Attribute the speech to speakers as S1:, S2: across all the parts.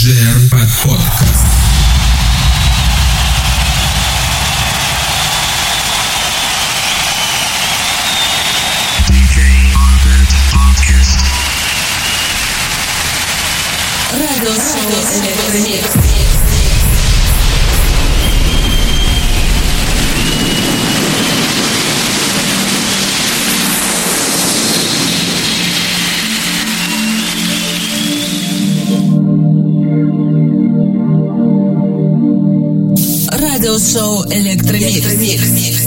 S1: DJ Arbat Podcast.
S2: Radio Show Electromix. Radio Show Electromix.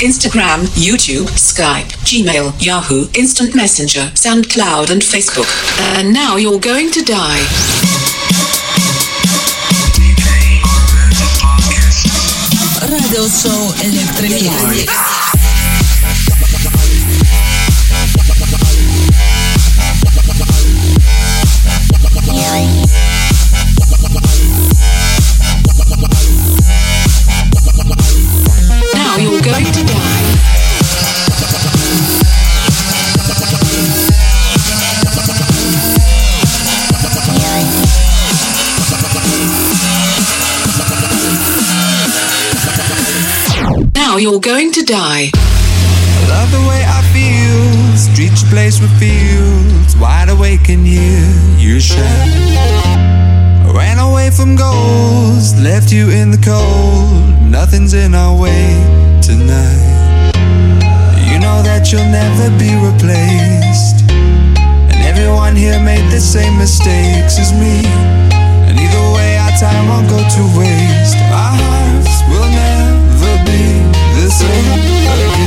S3: Instagram, YouTube, Skype, Gmail, Yahoo, Instant Messenger, SoundCloud, and Facebook. And now you're going to die.
S2: Radio Show
S3: Electric you're going to die. I
S4: Love the way I feel. Streets place with fields. Wide awake and hear you shout. Ran away from goals. Left you in the cold. Nothing's in our way tonight. You know that you'll never be replaced. And everyone here made the same mistakes as me. And either way, our time won't go to waste. Our hearts will never the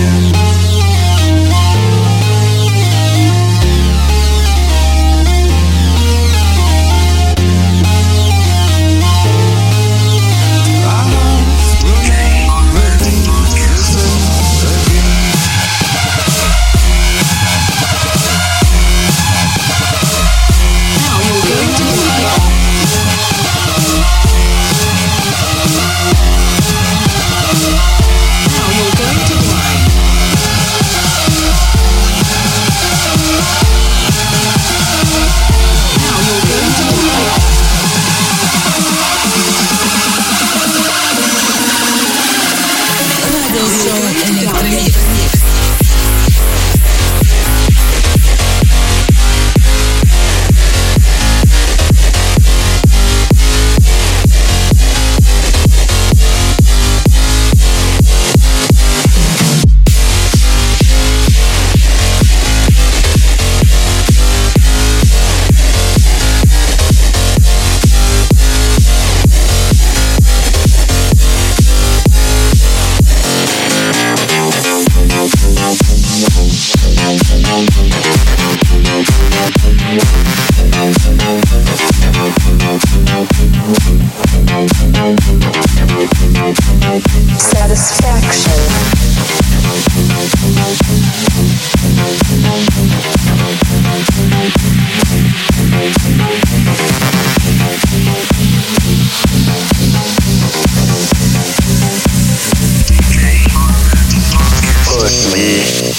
S5: Satisfaction.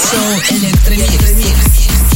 S5: Шоу Электромикс.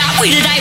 S2: not, we
S5: did
S6: I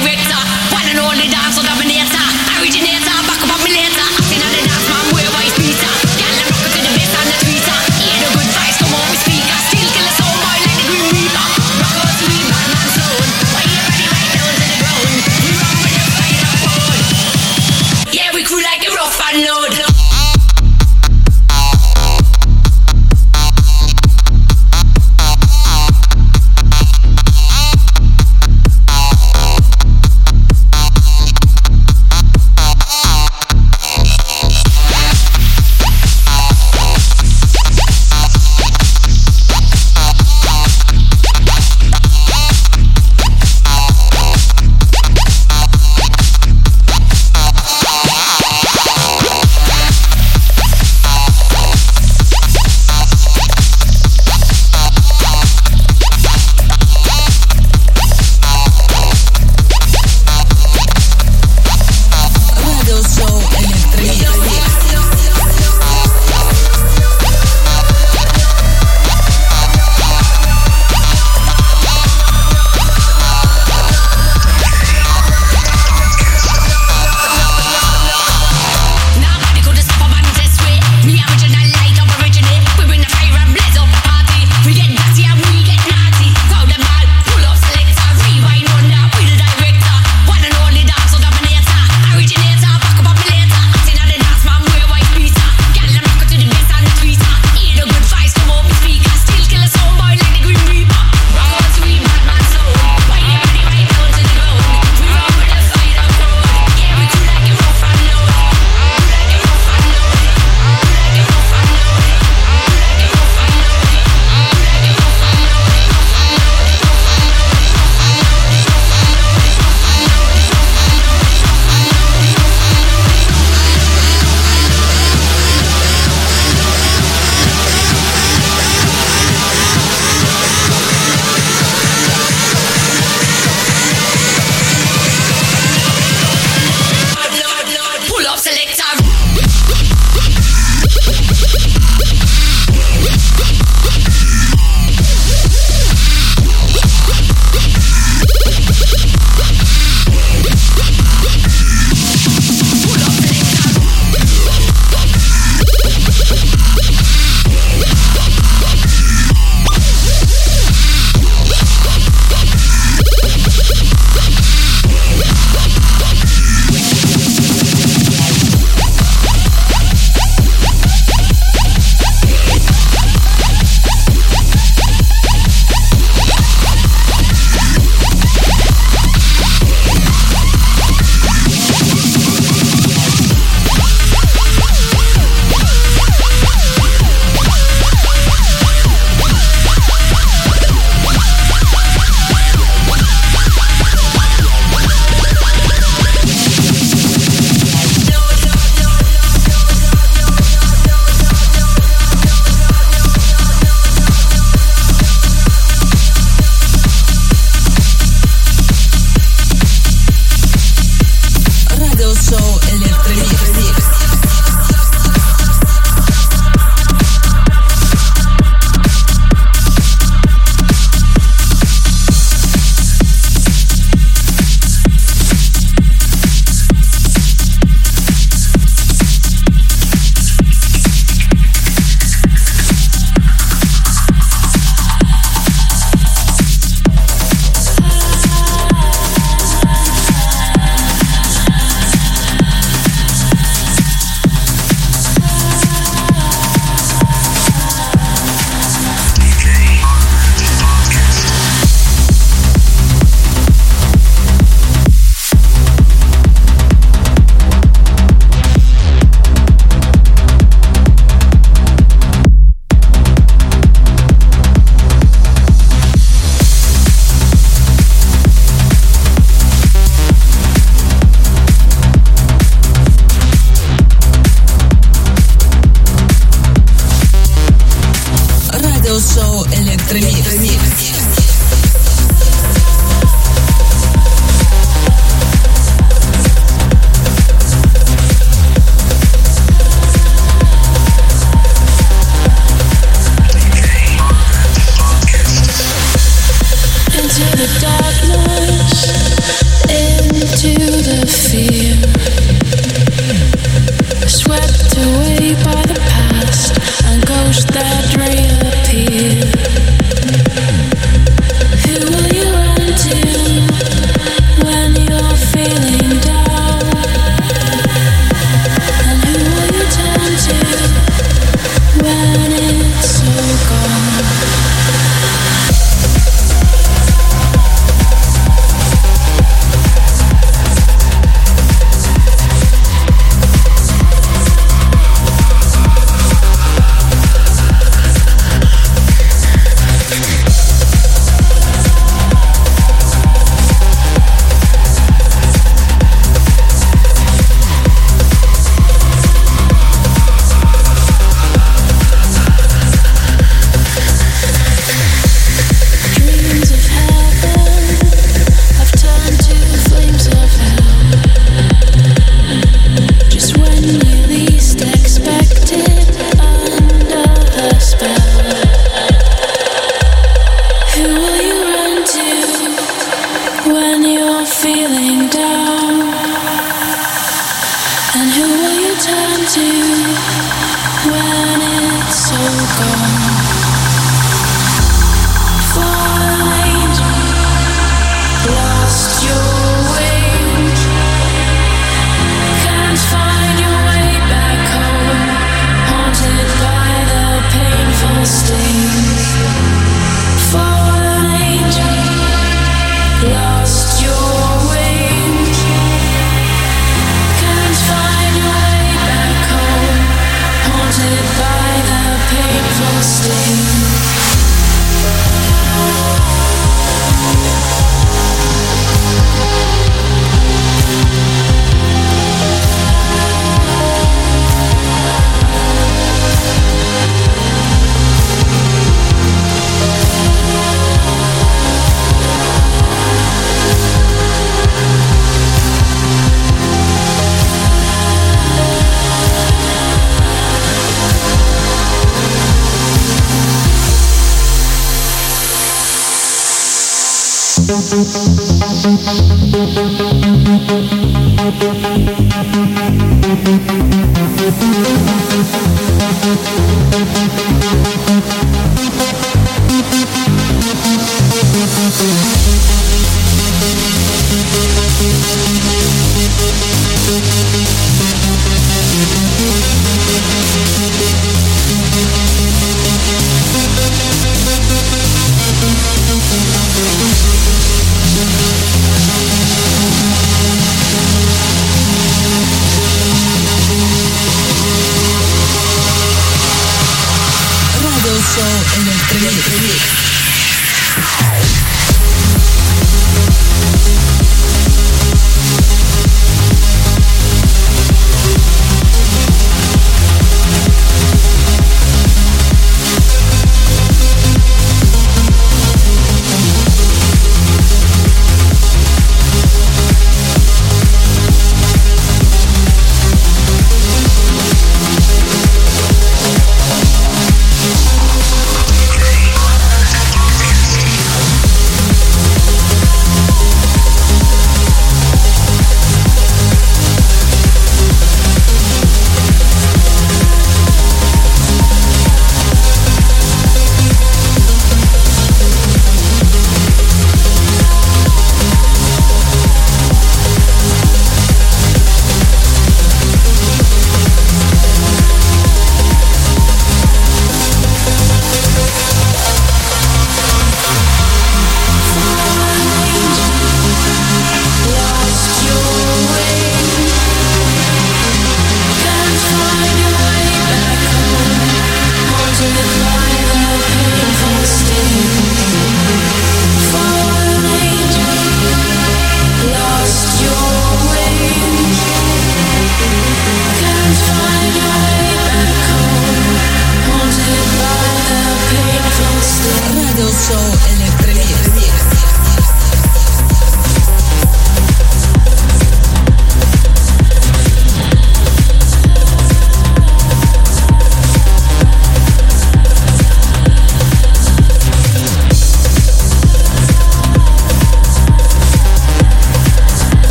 S2: Radio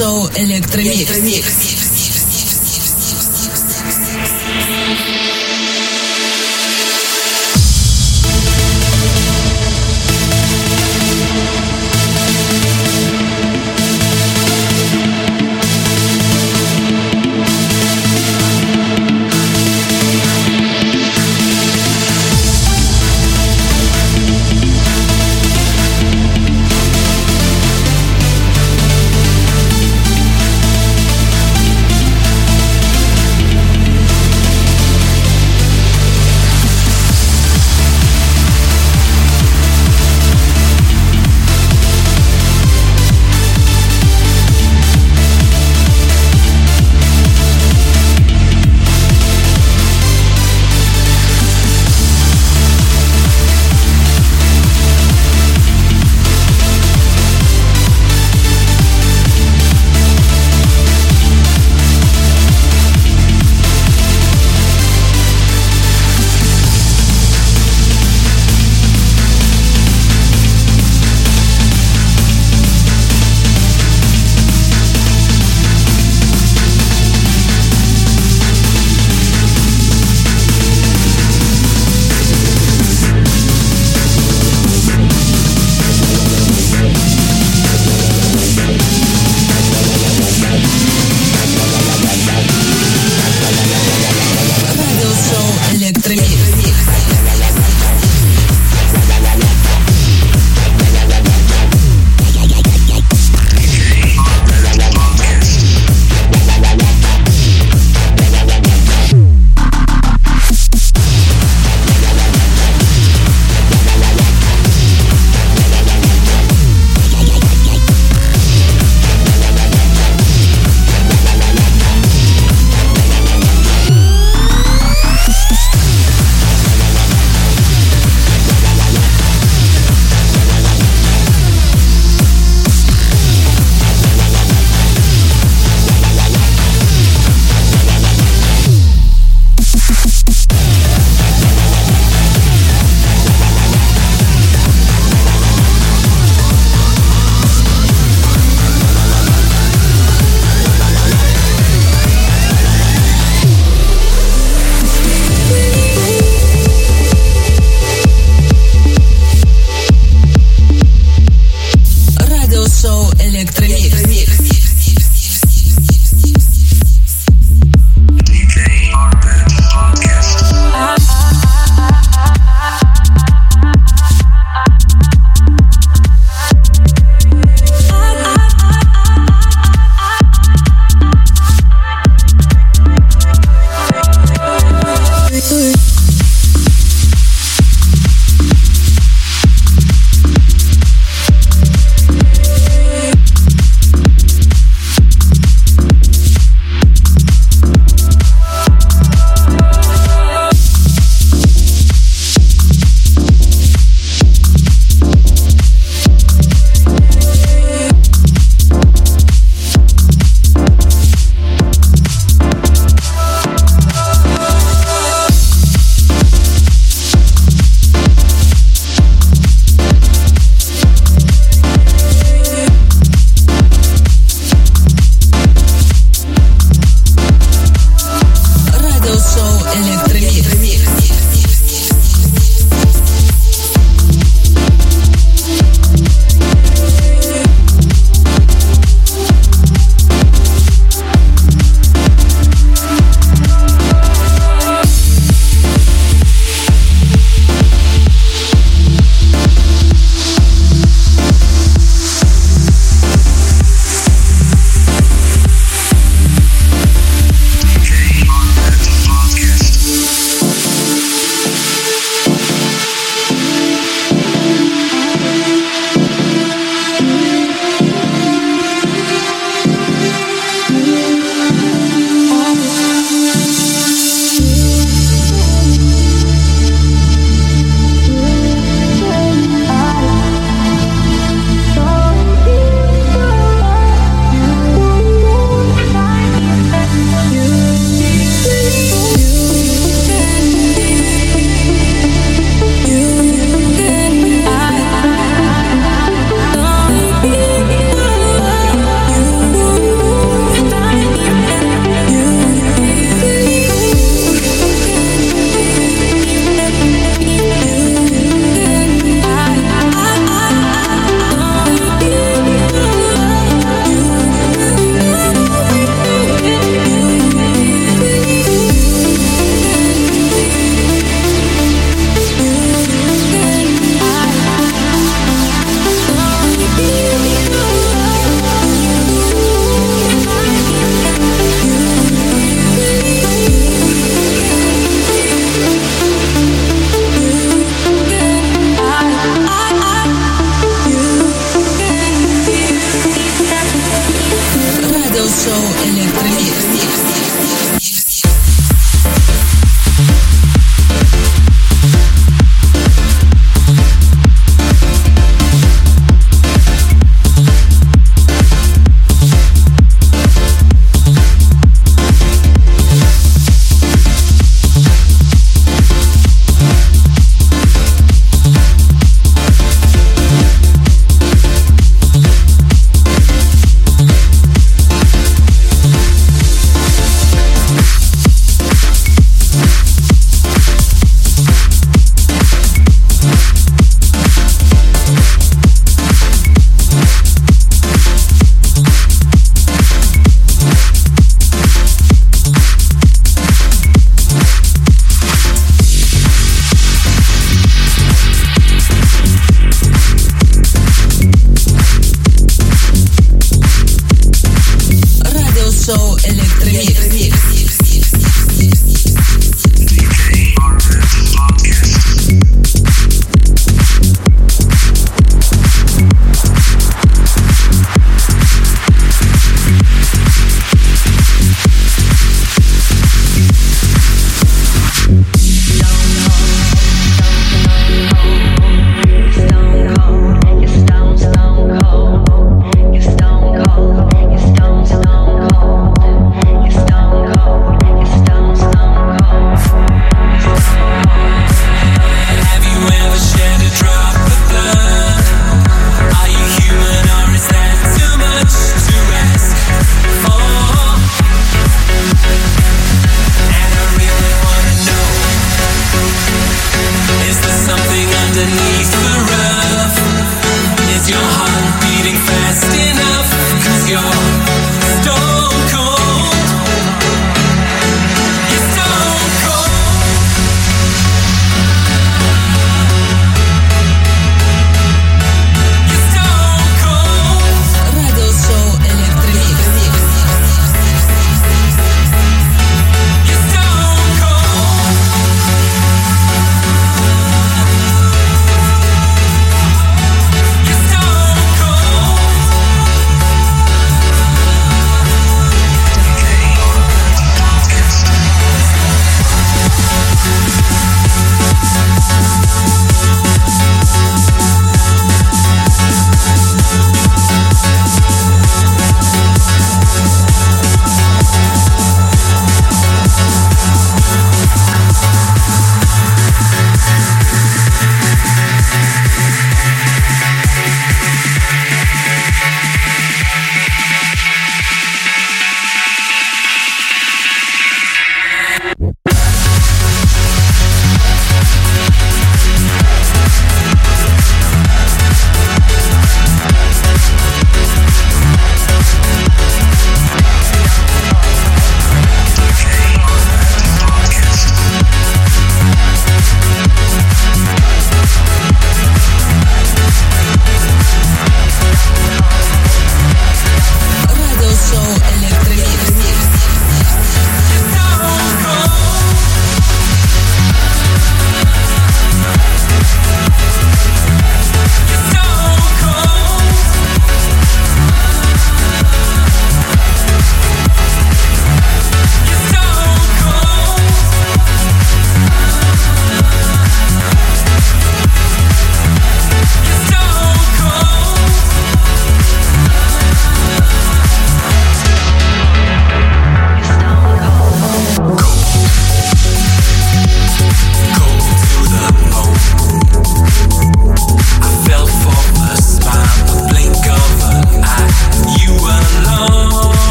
S2: Radio Show
S4: Electro mix.